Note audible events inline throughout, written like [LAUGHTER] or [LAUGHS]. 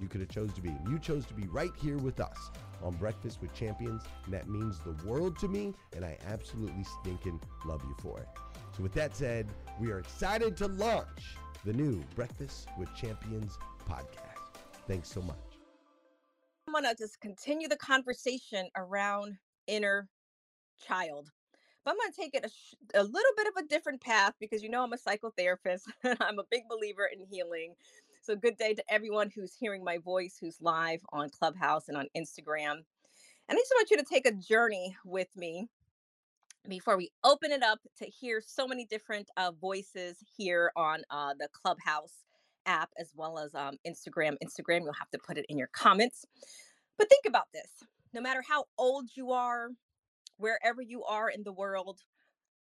you could have chose to be. You chose to be right here with us on Breakfast with Champions, and that means the world to me, and I absolutely stinking love you for it. So with that said, we are excited to launch the new Breakfast with Champions podcast. Thanks so much. I'm going to just continue the conversation around inner child. But I'm going to take it a, sh- a little bit of a different path because you know I'm a psychotherapist [LAUGHS] and I'm a big believer in healing. So, good day to everyone who's hearing my voice, who's live on Clubhouse and on Instagram. And I just want you to take a journey with me before we open it up to hear so many different uh, voices here on uh, the Clubhouse app as well as um, Instagram. Instagram, you'll have to put it in your comments. But think about this no matter how old you are, wherever you are in the world,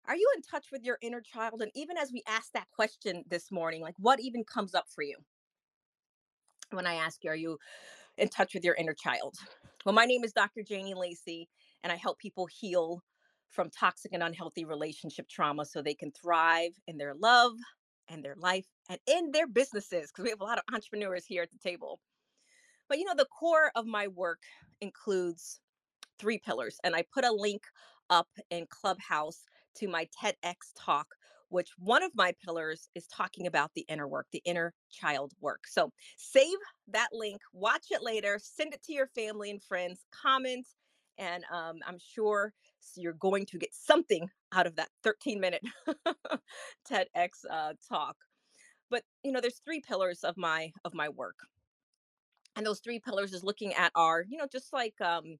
are you in touch with your inner child? And even as we ask that question this morning, like what even comes up for you? When I ask you, are you in touch with your inner child? Well, my name is Dr. Janie Lacey, and I help people heal from toxic and unhealthy relationship trauma so they can thrive in their love and their life and in their businesses because we have a lot of entrepreneurs here at the table. But you know, the core of my work includes three pillars, and I put a link up in Clubhouse to my TEDx talk which one of my pillars is talking about the inner work, the inner child work. So save that link, watch it later, send it to your family and friends, comment, and um, I'm sure you're going to get something out of that 13 minute [LAUGHS] TEDx uh, talk. But you know, there's three pillars of my of my work and those three pillars is looking at our you know just like um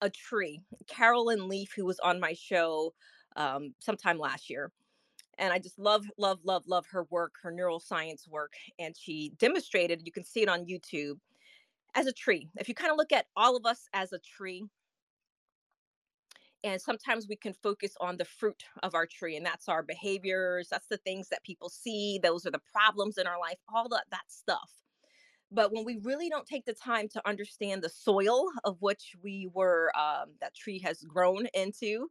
a tree Caroline Leaf who was on my show um sometime last year and i just love love love love her work her neuroscience work and she demonstrated you can see it on youtube as a tree. If you kind of look at all of us as a tree and sometimes we can focus on the fruit of our tree and that's our behaviors that's the things that people see those are the problems in our life all that that stuff. But when we really don't take the time to understand the soil of which we were um, that tree has grown into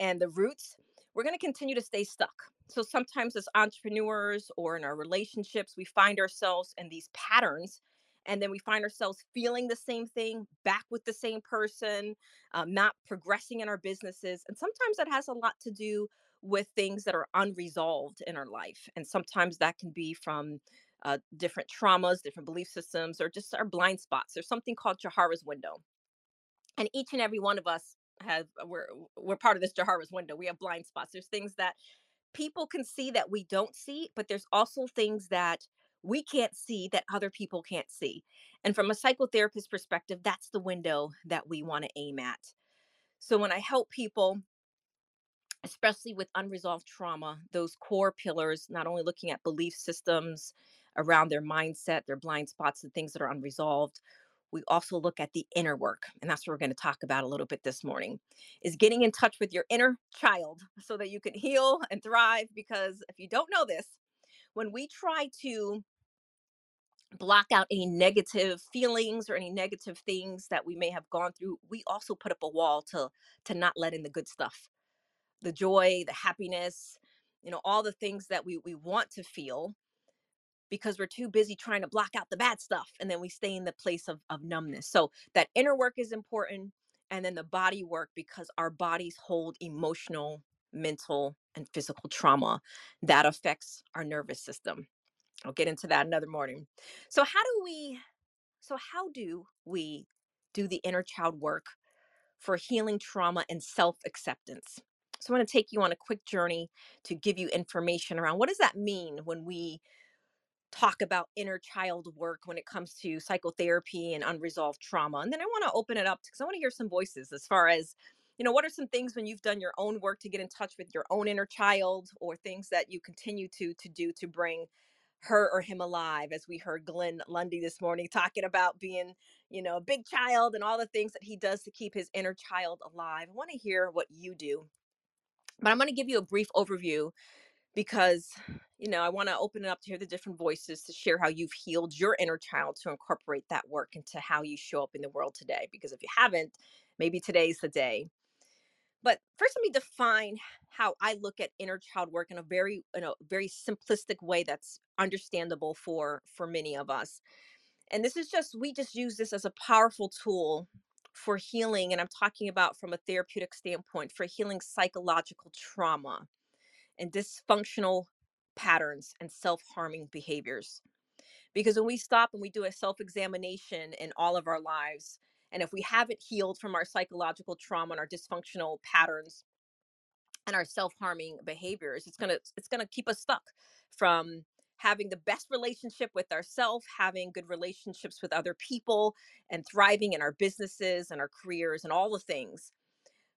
and the roots we're going to continue to stay stuck so sometimes as entrepreneurs or in our relationships we find ourselves in these patterns and then we find ourselves feeling the same thing back with the same person um, not progressing in our businesses and sometimes that has a lot to do with things that are unresolved in our life and sometimes that can be from uh, different traumas, different belief systems, or just our blind spots. There's something called Johari's window, and each and every one of us have we're we're part of this Johari's window. We have blind spots. There's things that people can see that we don't see, but there's also things that we can't see that other people can't see. And from a psychotherapist perspective, that's the window that we want to aim at. So when I help people especially with unresolved trauma, those core pillars, not only looking at belief systems, around their mindset, their blind spots, and things that are unresolved. We also look at the inner work, and that's what we're going to talk about a little bit this morning. Is getting in touch with your inner child so that you can heal and thrive because if you don't know this, when we try to block out any negative feelings or any negative things that we may have gone through, we also put up a wall to to not let in the good stuff. The joy, the happiness, you know, all the things that we we want to feel because we're too busy trying to block out the bad stuff and then we stay in the place of, of numbness. So that inner work is important and then the body work because our bodies hold emotional mental and physical trauma that affects our nervous system. I'll get into that another morning. So how do we so how do we do the inner child work for healing trauma and self acceptance so i want to take you on a quick journey to give you information around what does that mean when we talk about inner child work when it comes to psychotherapy and unresolved trauma. And then I want to open it up because I want to hear some voices as far as, you know, what are some things when you've done your own work to get in touch with your own inner child or things that you continue to to do to bring her or him alive as we heard Glenn Lundy this morning talking about being, you know, a big child and all the things that he does to keep his inner child alive. I want to hear what you do. But I'm going to give you a brief overview because you know i want to open it up to hear the different voices to share how you've healed your inner child to incorporate that work into how you show up in the world today because if you haven't maybe today's the day. But first let me define how i look at inner child work in a very in a very simplistic way that's understandable for for many of us. And this is just we just use this as a powerful tool for healing and i'm talking about from a therapeutic standpoint for healing psychological trauma and dysfunctional patterns and self harming behaviors. Because when we stop and we do a self examination in all of our lives, and if we haven't healed from our psychological trauma and our dysfunctional patterns and our self-harming behaviors it's to it's to keep us stuck from having the best relationship with ourselves having good relationships with other people and thriving in our businesses and our careers and all the things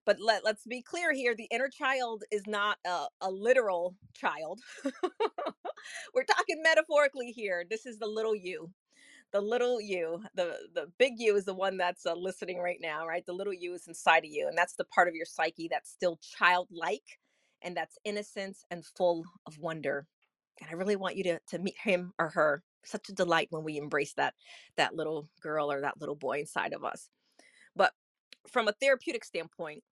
but let, let's be clear here the inner child is not a, a literal child. [LAUGHS] We're talking metaphorically here this is the little you the little you the the big you is the one that's uh, listening right now right? The little you is inside of you and that's the part of your psyche that's still childlike and that's innocent and full of wonder and i really want you to to meet him or her. Such a delight when we embrace that that little girl or that little boy inside of us. But from a therapeutic standpoint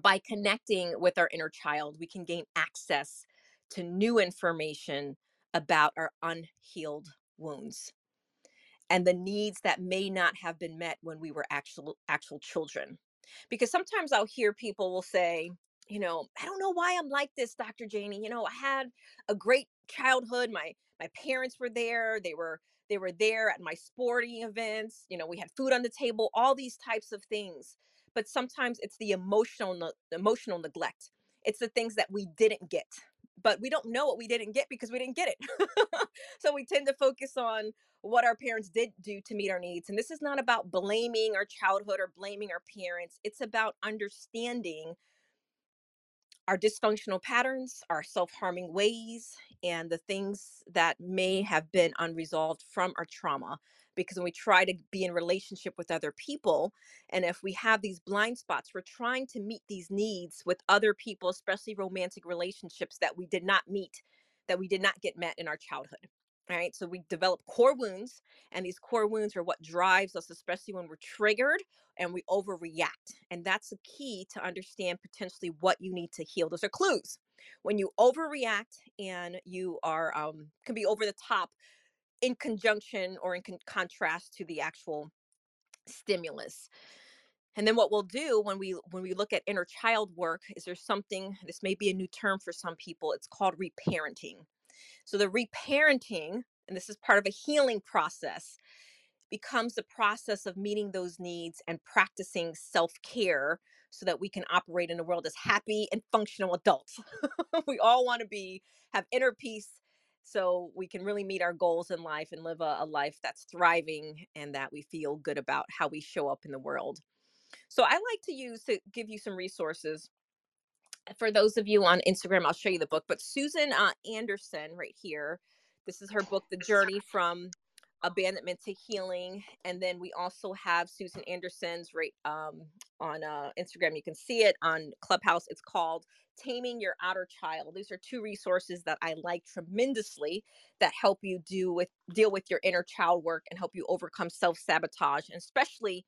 by connecting with our inner child, we can gain access to new information about our unhealed wounds and the needs that may not have been met when we were actual actual children because sometimes i'll hear people will say you know, I don't know why I'm like this, Dr. Janie. You know, I had a great childhood. My my parents were there. They were they were there at my sporting events. You know, we had food on the table, all these types of things. But sometimes it's the emotional ne- emotional neglect. It's the things that we didn't get. But we don't know what we didn't get because we didn't get it. [LAUGHS] so we tend to focus on what our parents did do to meet our needs. And this is not about blaming our childhood or blaming our parents. It's about understanding our dysfunctional patterns, our self harming ways, and the things that may have been unresolved from our trauma. Because when we try to be in relationship with other people, and if we have these blind spots, we're trying to meet these needs with other people, especially romantic relationships that we did not meet, that we did not get met in our childhood. Right. So we develop core wounds, and these core wounds are what drives us, especially when we're triggered and we overreact. And that's the key to understand potentially what you need to heal. Those are clues. When you overreact and you are um, can be over the top in conjunction or in con- contrast to the actual stimulus. And then what we'll do when we when we look at inner child work is there's something this may be a new term for some people. It's called reparenting. So the reparenting and this is part of a healing process becomes the process of meeting those needs and practicing self care so that we can operate in a world as happy and functional adults. [LAUGHS] we all want to be, have inner peace so we can really meet our goals in life and live a, a life that's thriving and that we feel good about how we show up in the world. So I like to use to give you some resources for those of you on Instagram, I'll show you the book. But Susan uh, Anderson, right here, this is her book, The Journey from abandonment to healing and then we also have susan anderson's right um, on uh, instagram you can see it on clubhouse it's called taming your outer child. These are two resources that i like tremendously that help you do with deal with your inner child work and help you overcome self-sabotage and especially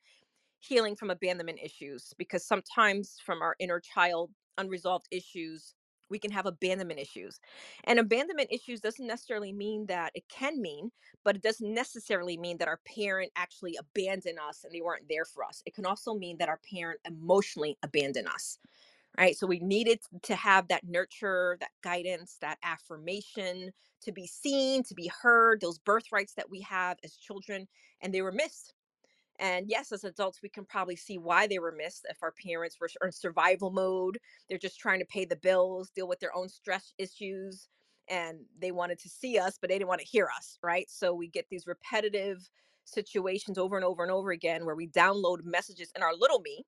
healing from abandonment issues because sometimes from our inner child unresolved issues we can have abandonment issues. And abandonment issues doesn't necessarily mean that it can mean, but it doesn't necessarily mean that our parent actually abandoned us and they weren't there for us. It can also mean that our parent emotionally abandoned us. Right. So we needed to have that nurture, that guidance, that affirmation to be seen, to be heard, those birthrights that we have as children, and they were missed and yes, as adults, we can probably see why they were missed if our parents were in survival mode. They're just trying to pay the bills, deal with their own stress issues, and they wanted to see us, but they didn't want to hear us, right? So we get these repetitive situations over and over and over again where we download messages in our little me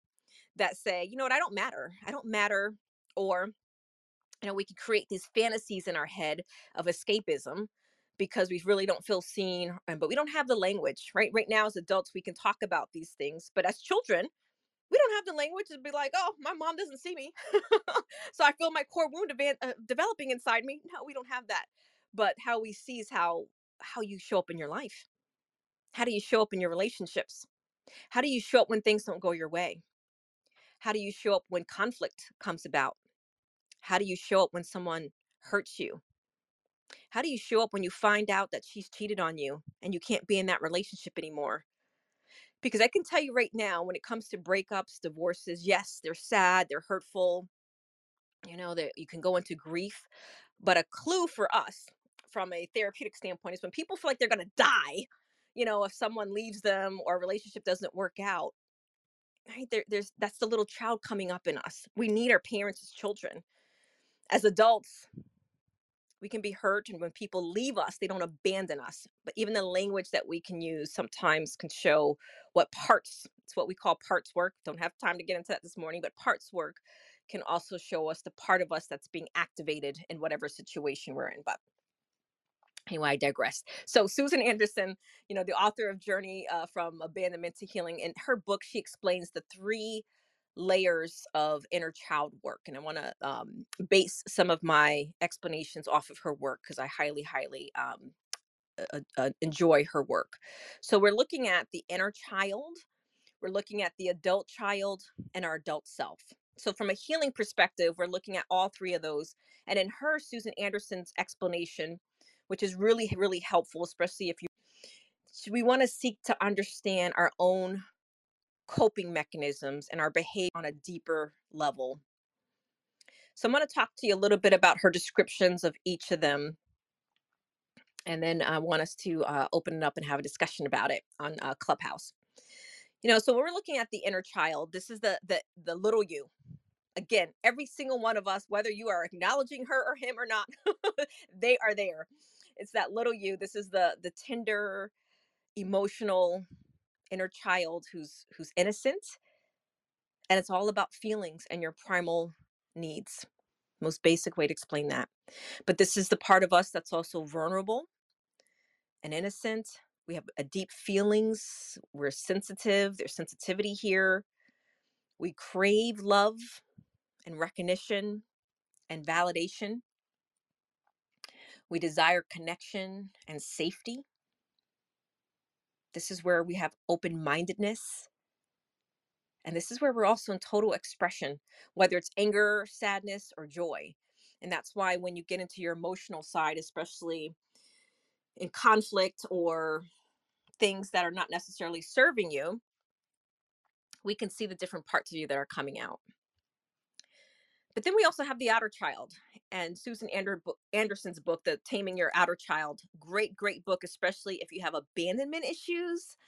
that say, you know what, I don't matter. I don't matter. Or, you know, we can create these fantasies in our head of escapism because we really don't feel seen but we don't have the language right? Right now as adults we can talk about these things but as children we don't have the language to be like oh my mom doesn't see me. [LAUGHS] So i feel my core wound uh, developing inside me. No we don't have that. But how we see is how how you show up in your life. How do you show up in your relationships? How do you show up when things don't go your way? How do you show up when conflict comes about? How do you show up when someone hurts you how do you show up when you find out that she's cheated on you and you can't be in that relationship anymore? Because I can tell you right now, when it comes to breakups, divorces, yes, they're sad, they're hurtful, you know, that you can go into grief. But a clue for us from a therapeutic standpoint is when people feel like they're going to die, you know, if someone leaves them or a relationship doesn't work out, right? There, there's that's the little child coming up in us. We need our parents as children. As adults, we can be hurt and when people leave us they don't abandon us. But even the language that we can use sometimes can show what parts it's what we call parts work don't have time to get into that this morning but parts work can also show us the part of us that's being activated in whatever situation we're in but anyway i digress. So susan anderson you know the author of journey uh, from abandonment to healing in her book she explains the three layers of inner child work. And I want to um, base some of my explanations off of her work because I highly, highly um, uh, uh, enjoy her work. So we're looking at the inner child, we're looking at the adult child, and our adult self. So, from a healing perspective, we're looking at all three of those. And in her, Susan Anderson's explanation, which is really, really helpful, especially if you so we want to seek to understand our own coping mechanisms and our behavior on a deeper level. So I'm going to talk to you a little bit about her descriptions of each of them. And then I want us to uh, open it up and have a discussion about it on uh, Clubhouse. You know, so we're looking at the inner child. This is the the the little you. Again, every single one of us, whether you are acknowledging her or him or not, [LAUGHS] they are there. It's that little you. This is the the tender, emotional inner child who's who's innocent and it's all about feelings and your primal needs most basic way to explain that. But this is the part of us that's also vulnerable and innocent. We have a deep feelings. We're sensitive. There's sensitivity here. We crave love and recognition and validation. We desire connection and safety this is where we have open mindedness and this is where we're also in total expression, whether it's anger, sadness, or joy. And that's why when you get into your emotional side, especially in conflict or things that are not necessarily serving you, we can see the different parts of you that are coming out. But then we also have the outer child. And Susan Ander- Anderson's book, The Taming Your Outer Child, great, great book, especially if you have abandonment issues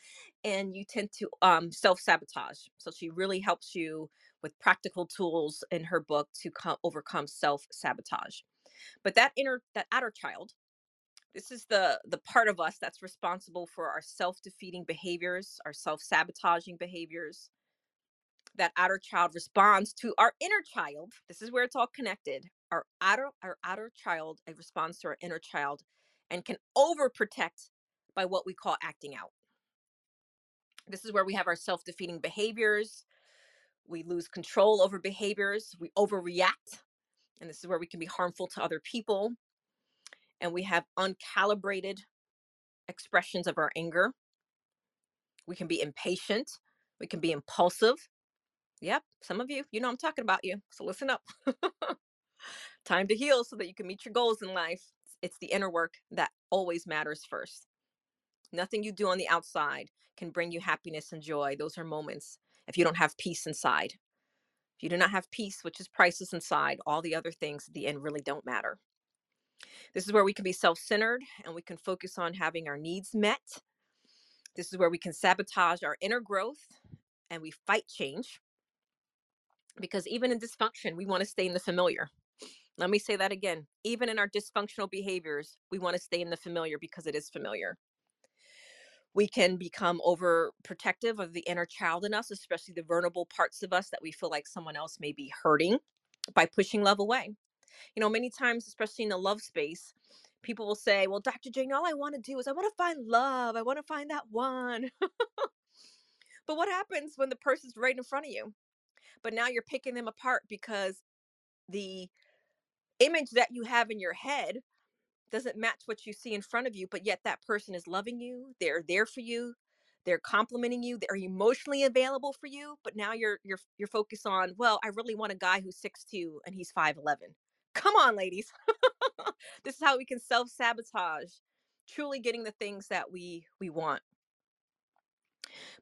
and you tend to um, self sabotage. So she really helps you with practical tools in her book to co- overcome self sabotage. But that inner, that outer child, this is the the part of us that's responsible for our self defeating behaviors, our self sabotaging behaviors. That outer child responds to our inner child. This is where it's all connected. Our outer our outer child responds to our inner child and can overprotect by what we call acting out. This is where we have our self defeating behaviors. We lose control over behaviors. We overreact. And this is where we can be harmful to other people. And we have uncalibrated expressions of our anger. We can be impatient. We can be impulsive. Yep, some of you, you know I'm talking about you. So listen up. [LAUGHS] Time to heal so that you can meet your goals in life. It's the inner work that always matters first. Nothing you do on the outside can bring you happiness and joy. Those are moments if you don't have peace inside. If you do not have peace, which is priceless inside, all the other things at the end really don't matter. This is where we can be self centered and we can focus on having our needs met. This is where we can sabotage our inner growth and we fight change. Because even in dysfunction, we want to stay in the familiar. Let me say that again. Even in our dysfunctional behaviors, we want to stay in the familiar because it is familiar we can become overprotective of the inner child in us, especially the vulnerable parts of us that we feel like someone else may be hurting by pushing love away. You know, many times, especially in the love space, people will say, Well, Dr. Jane, all I want to do is I want to find love. I want to find that one. [LAUGHS] but what happens when the person's right in front of you? But now you're picking them apart because the image that you have in your head doesn't match what you see in front of you, but yet that person is loving you, they're there for you, they're complimenting you, they're emotionally available for you, but now you're you're you're focused on, well, I really want a guy who's six two and he's 5'11. Come on, ladies. [LAUGHS] this is how we can self-sabotage truly getting the things that we we want.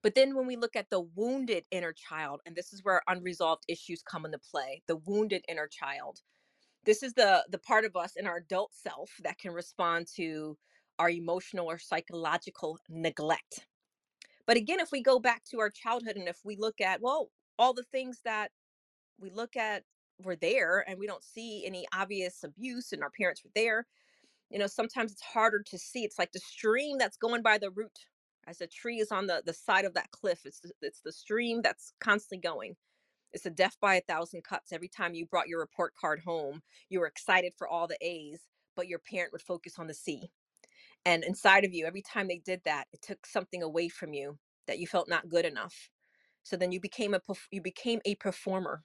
But then when we look at the wounded inner child, and this is where unresolved issues come into play, the wounded inner child this is the the part of us in our adult self that can respond to our emotional or psychological neglect. But again if we go back to our childhood and if we look at well all the things that we look at were there and we don't see any obvious abuse and our parents were there you know sometimes it's harder to see. It's like the stream that's going by the root as a tree is on the the side of that cliff it's the, it's the stream that's constantly going it's a death by a thousand cuts. Every time you brought your report card home, you were excited for all the A's, but your parent would focus on the C. And inside of you, every time they did that, it took something away from you that you felt not good enough. So then you became a you became a performer.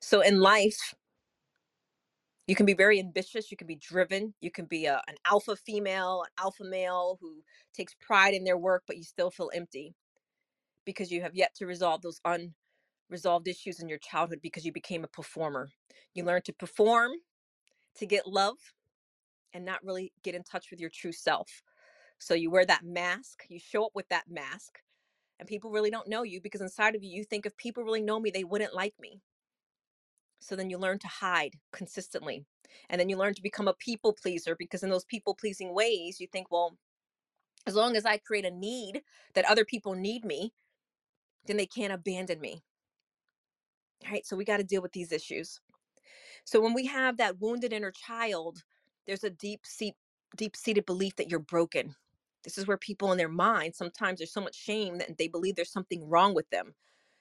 So in life, you can be very ambitious, you can be driven, you can be a, an alpha female, an alpha male who takes pride in their work, but you still feel empty because you have yet to resolve those unresolved issues in your childhood because you became a performer. You learned to perform, to get love, and not really get in touch with your true self. So you wear that mask, you show up with that mask, and people really don't know you because inside of you, you think if people really know me, they wouldn't like me. So then you learn to hide consistently. And then you learn to become a people pleaser because in those people pleasing ways, you think, well, as long as I create a need that other people need me, then they can't abandon me. Right? So we got to deal with these issues. So when we have that wounded inner child, there's a deep seat deep seated belief that you're broken. This is where people in their mind sometimes there's so much shame that they believe there's something wrong with them.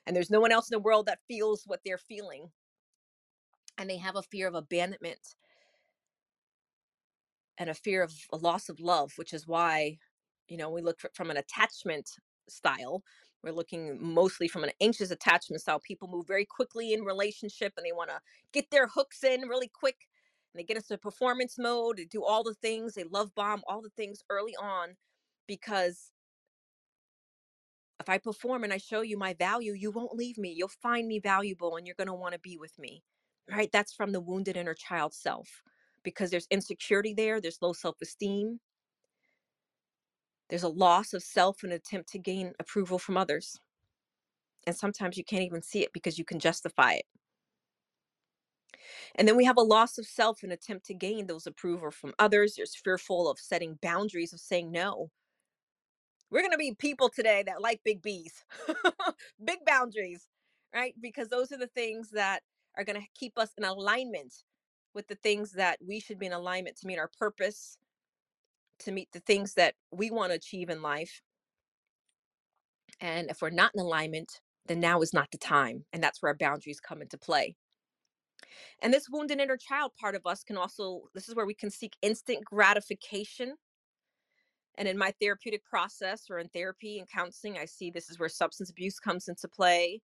And there's no one else in the world that feels what they're feeling. And they have a fear of abandonment and a fear of a loss of love, which is why, you know, we look from an attachment style. We're looking mostly from an anxious attachment style. People move very quickly in relationship and they want to get their hooks in really quick. And they get into performance mode, they do all the things, they love bomb all the things early on because if I perform and I show you my value, you won't leave me. You'll find me valuable and you're going to want to be with me. Right? That's from the wounded inner child self because there's insecurity there, there's low self esteem, there's a loss of self and attempt to gain approval from others. And sometimes you can't even see it because you can justify it. And then we have a loss of self and attempt to gain those approval from others. There's fearful of setting boundaries, of saying no. We're going to be people today that like big B's, [LAUGHS] big boundaries, right? Because those are the things that are going to keep us in alignment with the things that we should be in alignment to meet our purpose, to meet the things that we want to achieve in life. And if we're not in alignment, then now is not the time. And that's where our boundaries come into play. And this wounded inner child part of us can also, this is where we can seek instant gratification. And in my therapeutic process or in therapy and counseling, I see this is where substance abuse comes into play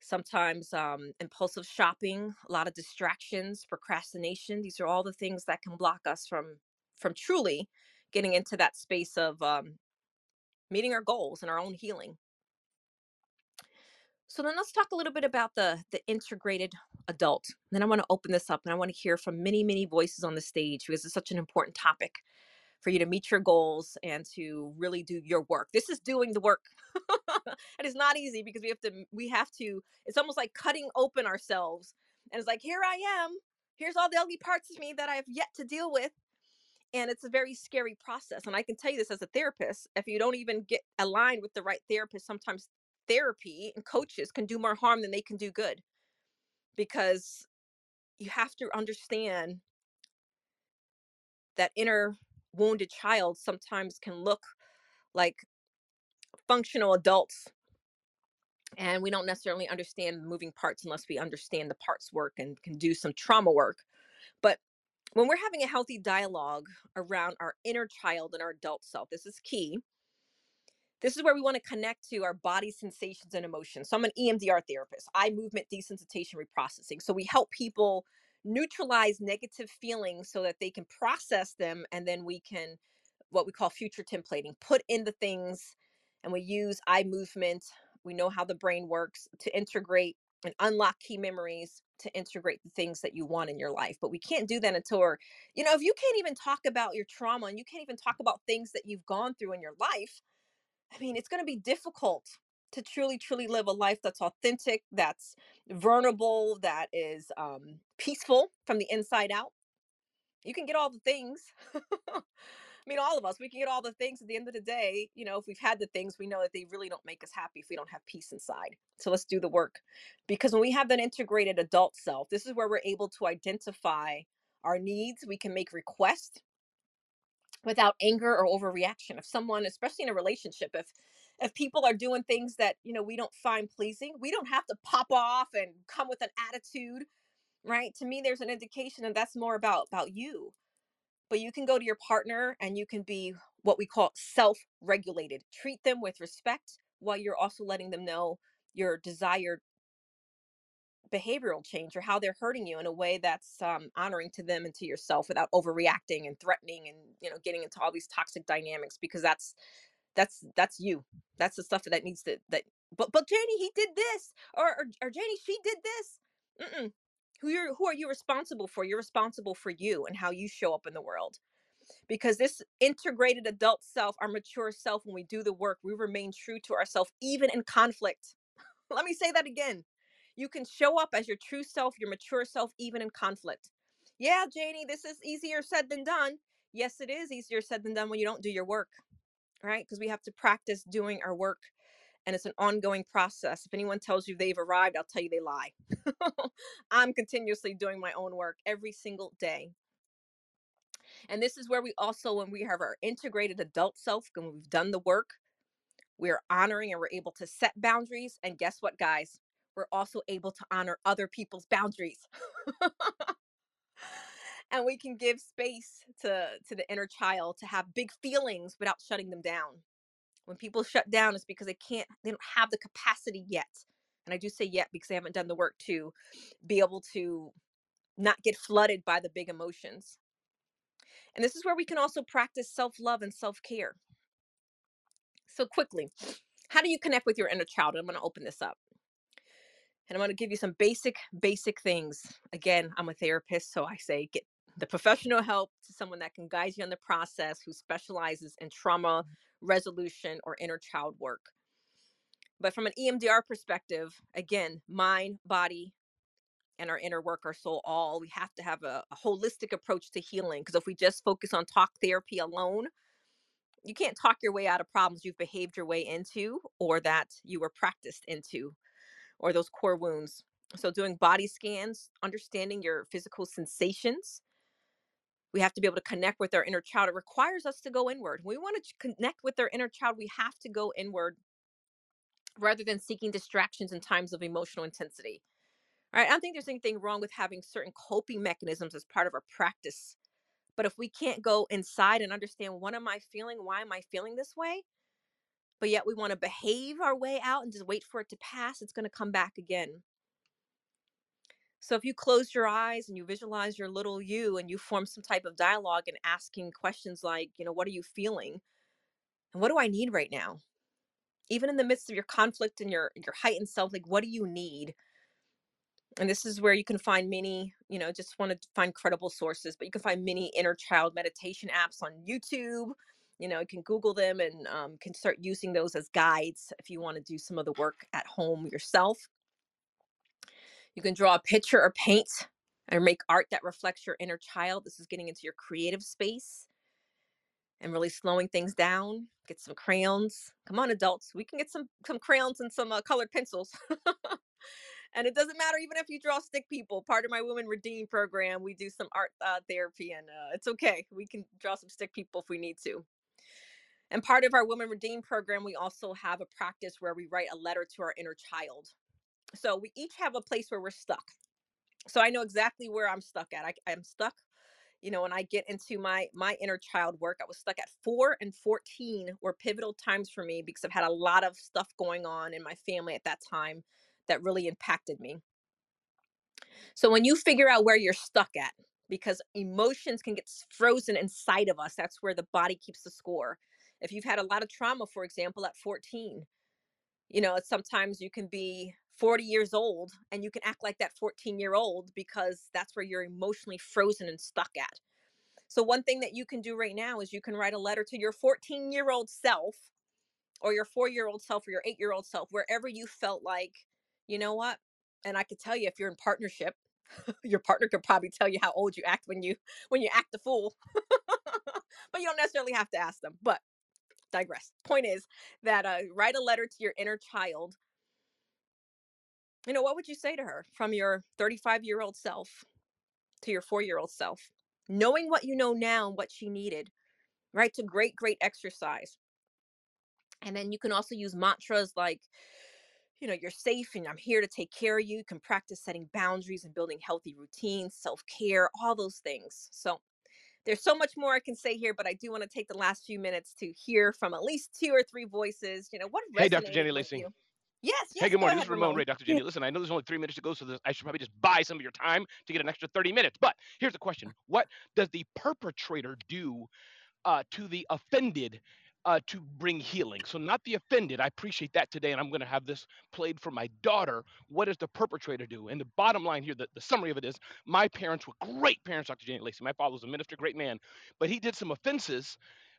sometimes um, impulsive shopping a lot of distractions procrastination these are all the things that can block us from from truly getting into that space of um, meeting our goals and our own healing. So then let's talk a little bit about the the integrated adult. Then i want to open this up and i want to hear from many many voices on the stage because it's such an important topic for you to meet your goals and to really do your work. This is doing the work. [LAUGHS] And it is not easy because we have to we have to it's almost like cutting open ourselves and it's like here I am. Here's all the ugly parts of me that I have yet to deal with. And it's a very scary process. And I can tell you this as a therapist, if you don't even get aligned with the right therapist, sometimes therapy and coaches can do more harm than they can do good. Because you have to understand that inner wounded child sometimes can look like functional adults and we don't necessarily understand moving parts unless we understand the parts work and can do some trauma work. But when we're having a healthy dialogue around our inner child and our adult self this is key. This is where we want to connect to our body sensations and emotions. So i'm an emdr therapist. Eye movement desensitization reprocessing. So we help people neutralize negative feelings so that they can process them and then we can what we call future templating put in the things and we use eye movement. We know how the brain works to integrate and unlock key memories to integrate the things that you want in your life but we can't do that until we're you know if you can't even talk about your trauma and you can't even talk about things that you've gone through in your life i mean it's going to be difficult to truly truly live a life that's authentic that's vulnerable that is um, peaceful from the inside out. You can get all the things. [LAUGHS] I mean all of us we can get all the things at the end of the day you know if we've had the things we know that they really don't make us happy if we don't have peace inside. So let's do the work. Because when we have that integrated adult self this is where we're able to identify our needs. We can make requests without anger or overreaction if someone especially in a relationship if if people are doing things that you know we don't find pleasing we don't have to pop off and come with an attitude right? To me there's an indication and that's more about about you. But you can go to your partner and you can be what we call self-regulated. Treat them with respect while you're also letting them know your desired behavioral change or how they're hurting you in a way that's um, honoring to them and to yourself without overreacting and threatening and you know getting into all these toxic dynamics because that's that's that's you. That's the stuff that needs to that but but janie he did this! or or, or janie she did this! Mm-mm. who you're who are you responsible for? You're responsible for you and how you show up in the world. Because this integrated adult self our mature self when we do the work we remain true to ourselves even in conflict. [LAUGHS] Let me say that again. You can show up as your true self, your mature self, even in conflict. Yeah, Janie, this is easier said than done. Yes, it is easier said than done when you don't do your work, right? Because we have to practice doing our work and it's an ongoing process. If anyone tells you they've arrived, I'll tell you they lie. [LAUGHS] I'm continuously doing my own work every single day. And this is where we also, when we have our integrated adult self, when we've done the work, we're honoring and we're able to set boundaries. And guess what, guys? We're also able to honor other people's boundaries. [LAUGHS] and we can give space to to the inner child to have big feelings without shutting them down. When people shut down it's because they can't they don't have the capacity yet and i do say yet because they haven't done the work to be able to not get flooded by the big emotions. And this is where we can also practice self-love and self-care. So quickly how do you connect with your inner child? I'm going to open this up. And i'm going to give you some basic basic things. Again i'm a therapist so i say get the professional help to someone that can guide you in the process who specializes in trauma mm-hmm. resolution or inner child work. But from an emdr perspective again mind body and our inner work our soul all we have to have a, a holistic approach to healing because if we just focus on talk therapy alone you can't talk your way out of problems you've behaved your way into or that you were practiced into or those core wounds. So doing body scans understanding your physical sensations we have to be able to connect with our inner child. It requires us to go inward. we want to connect with our inner child, we have to go inward rather than seeking distractions in times of emotional intensity. All right. I don't think there's anything wrong with having certain coping mechanisms as part of our practice. But if we can't go inside and understand what am I feeling? Why am I feeling this way? But yet we want to behave our way out and just wait for it to pass, it's going to come back again. So if you close your eyes and you visualize your little you and you form some type of dialogue and asking questions like, you know, what are you feeling? And what do I need right now? Even in the midst of your conflict and your your heightened self, like what do you need? And this is where you can find many, you know, just want to find credible sources, but you can find many inner child meditation apps on YouTube. You know, you can Google them and um, can start using those as guides if you want to do some of the work at home yourself. You can draw a picture or paint or make art that reflects your inner child. This is getting into your creative space and really slowing things down. Get some crayons. Come on, adults. We can get some some crayons and some uh, colored pencils. [LAUGHS] and it doesn't matter even if you draw stick people. Part of my Women Redeem program, we do some art uh, therapy, and uh, it's okay. We can draw some stick people if we need to. And part of our Women Redeem program, we also have a practice where we write a letter to our inner child. So we each have a place where we're stuck. So I know exactly where I'm stuck at. I, I'm stuck you know when i get into my my inner child work i was stuck at 4 and 14 were pivotal times for me because i've had a lot of stuff going on in my family at that time that really impacted me so when you figure out where you're stuck at because emotions can get frozen inside of us that's where the body keeps the score if you've had a lot of trauma for example at 14 you know sometimes you can be 40 years old and you can act like that 14 year old because that's where you're emotionally frozen and stuck at. So, one thing that you can do right now is you can write a letter to your 14 year old self or your four year old self or your eight year old self, wherever you felt like, you know what? And I could tell you if you're in partnership, [LAUGHS] your partner could probably tell you how old you act when you when you act a fool [LAUGHS] but you don't necessarily have to ask them but digress point is that uh, write a letter to your inner child you know, what would you say to her from your 35 year old self to your four year old self? Knowing what you know now and what she needed, right? To great, great exercise. And then you can also use mantras like, you know, you're safe and I'm here to take care of you. You can practice setting boundaries and building healthy routines, self care, all those things. So there's so much more I can say here, but I do want to take the last few minutes to hear from at least two or three voices. You know, what Hey, Dr. Jenny Lacy. You? Yes, yes. Hey, good morning. Ahead, this is Ramon, Ramon. Ray, Dr. Jenny. Listen, I know there's only three minutes to go, so I should probably just buy some of your time to get an extra 30 minutes. But here's the question What does the perpetrator do uh, to the offended uh, to bring healing? So, not the offended. I appreciate that today, and I'm going to have this played for my daughter. What does the perpetrator do? And the bottom line here, the, the summary of it is my parents were great parents, Dr. Jenny Lacey. My father was a minister, great man, but he did some offenses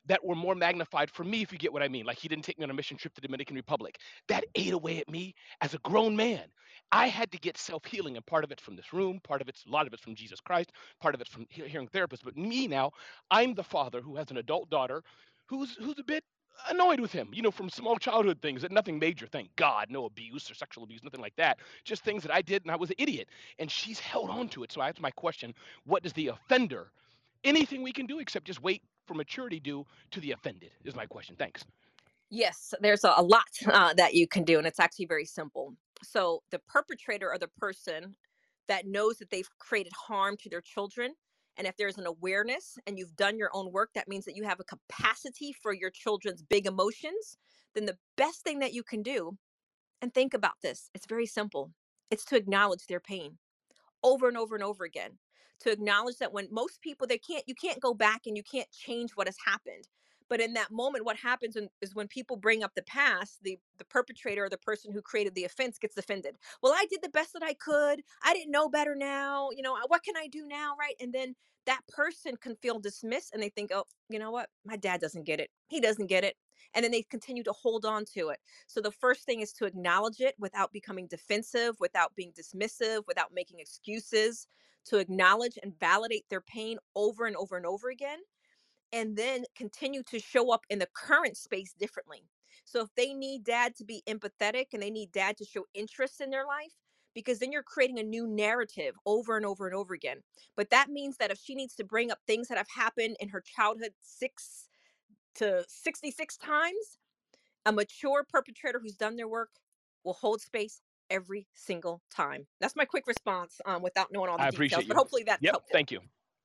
that were more magnified for me, if you get what I mean. Like he didn't take me on a mission trip to the Dominican Republic. That ate away at me as a grown man. I had to get self healing, and part of it's from this room, part of it's a lot of it's from Jesus Christ, part of it's from hearing therapists. But me now, I'm the father who has an adult daughter who's who's a bit annoyed with him, you know, from small childhood things that nothing major, thank God, no abuse or sexual abuse, nothing like that. Just things that I did and I was an idiot. And she's held on to it. So that's my question. What does the offender, anything we can do except just wait for maturity do to the offended is my question. Thanks. Yes, there's a, lot uh, that you can do, and it's actually very simple. So, the perpetrator or the person that knows that they've created harm to their children, and if there's an awareness and you've done your own work, that means that you have a capacity for your children's big emotions. Then, the best thing that you can do, and think about this, it's very simple it's to acknowledge their pain over and over and over again to acknowledge that when most people they can't you can't go back and you can't change what has happened. But in that moment what happens when, is when people bring up the past the the perpetrator or the person who created the offense gets offended. Well i did the best that i could. I didn't know better now. You know what can i do now? Right? And then that person can feel dismissed and they think oh you know what? My dad doesn't get it. He doesn't get it and then they continue to hold on to it. So the first thing is to acknowledge it without becoming defensive without being dismissive without making excuses to acknowledge and validate their pain over and over and over again and then continue to show up in the current space differently. So if they need dad to be empathetic and they need dad to show interest in their life because then you're creating a new narrative over and over and over again. But that means that if she needs to bring up things that have happened in her childhood 6 to 66 times a mature perpetrator who's done their work will hold space every single time. That's my quick response um, without knowing all the I details. appreciate you. But hopefully that's Yep. helpful. Thank you.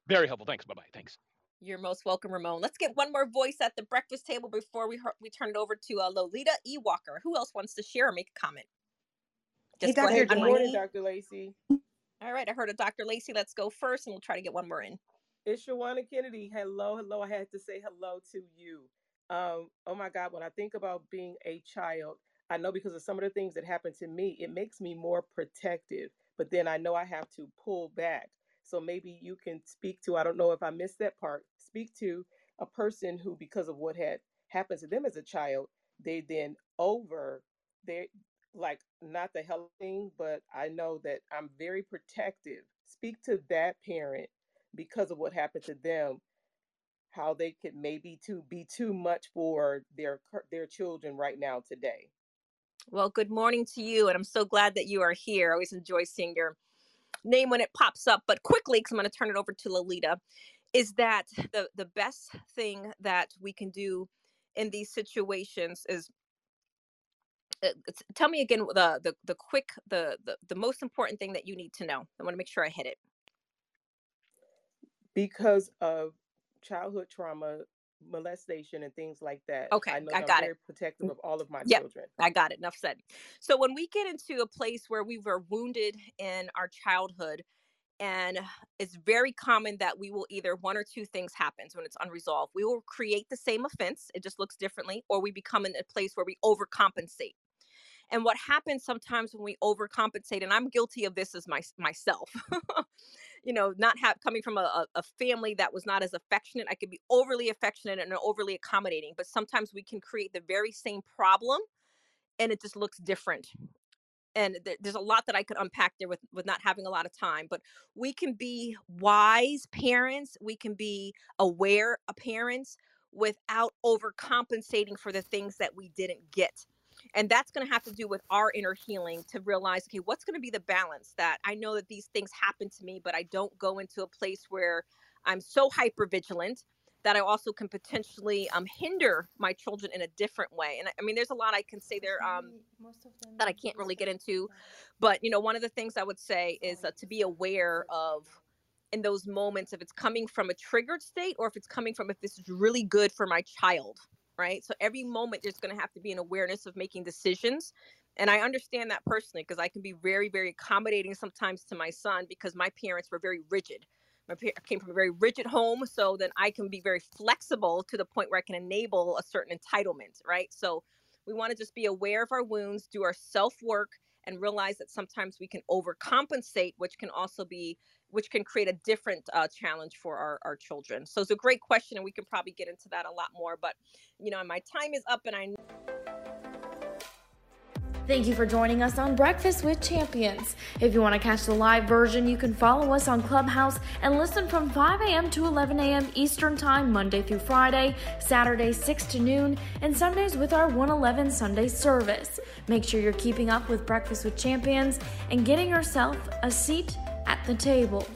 Very helpful. Thanks. Bye bye. Thanks. You're most welcome, Ramon. Let's get one more voice at the breakfast table before we we turn it over to uh, Lolita E. Walker. Who else wants to share or make a comment? Hey, Just go Dr. ahead. Good morning, Dr. Lacey. All right, I heard of Dr. Lacey. Let's go first, and we'll try to get one more in. It's Shawana Kennedy. Hello, hello. I had to say hello to you. Um, oh my God, when I think about being a child, I know because of some of the things that happened to me, it makes me more protective. But then I know I have to pull back. So maybe you can speak to, I don't know if I missed that part, speak to a person who, because of what had happened to them as a child, they then over they like not the health thing, but I know that I'm very protective. Speak to that parent because of what happened to them, how they could maybe to be too much for their their children right now today. Well, good morning to you, and I'm so glad that you are here. I always enjoy seeing your name when it pops up. But quickly, because I'm going to turn it over to Lolita, is that the the best thing that we can do in these situations is uh, tell me again the the the quick the, the the most important thing that you need to know. I want to make sure I hit it. Because of childhood trauma, molestation, and things like that. Okay, I know I got I'm it. very protective of all of my Yep. children. I got it. Enough said. So when we get into a place where we were wounded in our childhood, and it's very common that we will either one or two things happens when it's unresolved. We will create the same offense, it just looks differently, or we become in a place where we overcompensate. And what happens sometimes when we overcompensate, and I'm guilty of this as my myself, [LAUGHS] you know, not have coming from a, a family that was not as affectionate. I could be overly affectionate and overly accommodating, but sometimes we can create the very same problem and it just looks different and th- there's a lot that I could unpack there with with not having a lot of time. But we can be wise parents. We can be aware parents without overcompensating for the things that we didn't get. And that's going to have to do with our inner healing to realize, okay, what's going to be the balance that I know that these things happen to me, but I don't go into a place where I'm so hyper vigilant that I also can potentially um, hinder my children in a different way. And I, mean, there's a lot I can say there. Um, that I can't really get into. But you know, one of the things I would say is uh, to be aware of in those moments if it's coming from a triggered state or if it's coming from if this is really good for my child, right? So every moment there's going to have to be an awareness of making decisions. And I understand that personally because I can be very, very accommodating sometimes to my son because my parents were very rigid. My pa- I came from a very rigid home, so then I can be very flexible to the point where I can enable a certain entitlement, right? So we want to just be aware of our wounds, do our self work, and realize that sometimes we can overcompensate, which can also be which can create a different uh, challenge for our, our children. So it's a great question, and we can probably get into that a lot more. But, you know, my time is up, and I Thank you for joining us on Breakfast with Champions. If you want to catch the live version, you can follow us on Clubhouse and listen from 5 a.m. to 11 a.m. Eastern Time, Monday through Friday, Saturday 6 to noon, and Sundays with our 111 Sunday service. Make sure you're keeping up with Breakfast with Champions and getting yourself a seat at the table.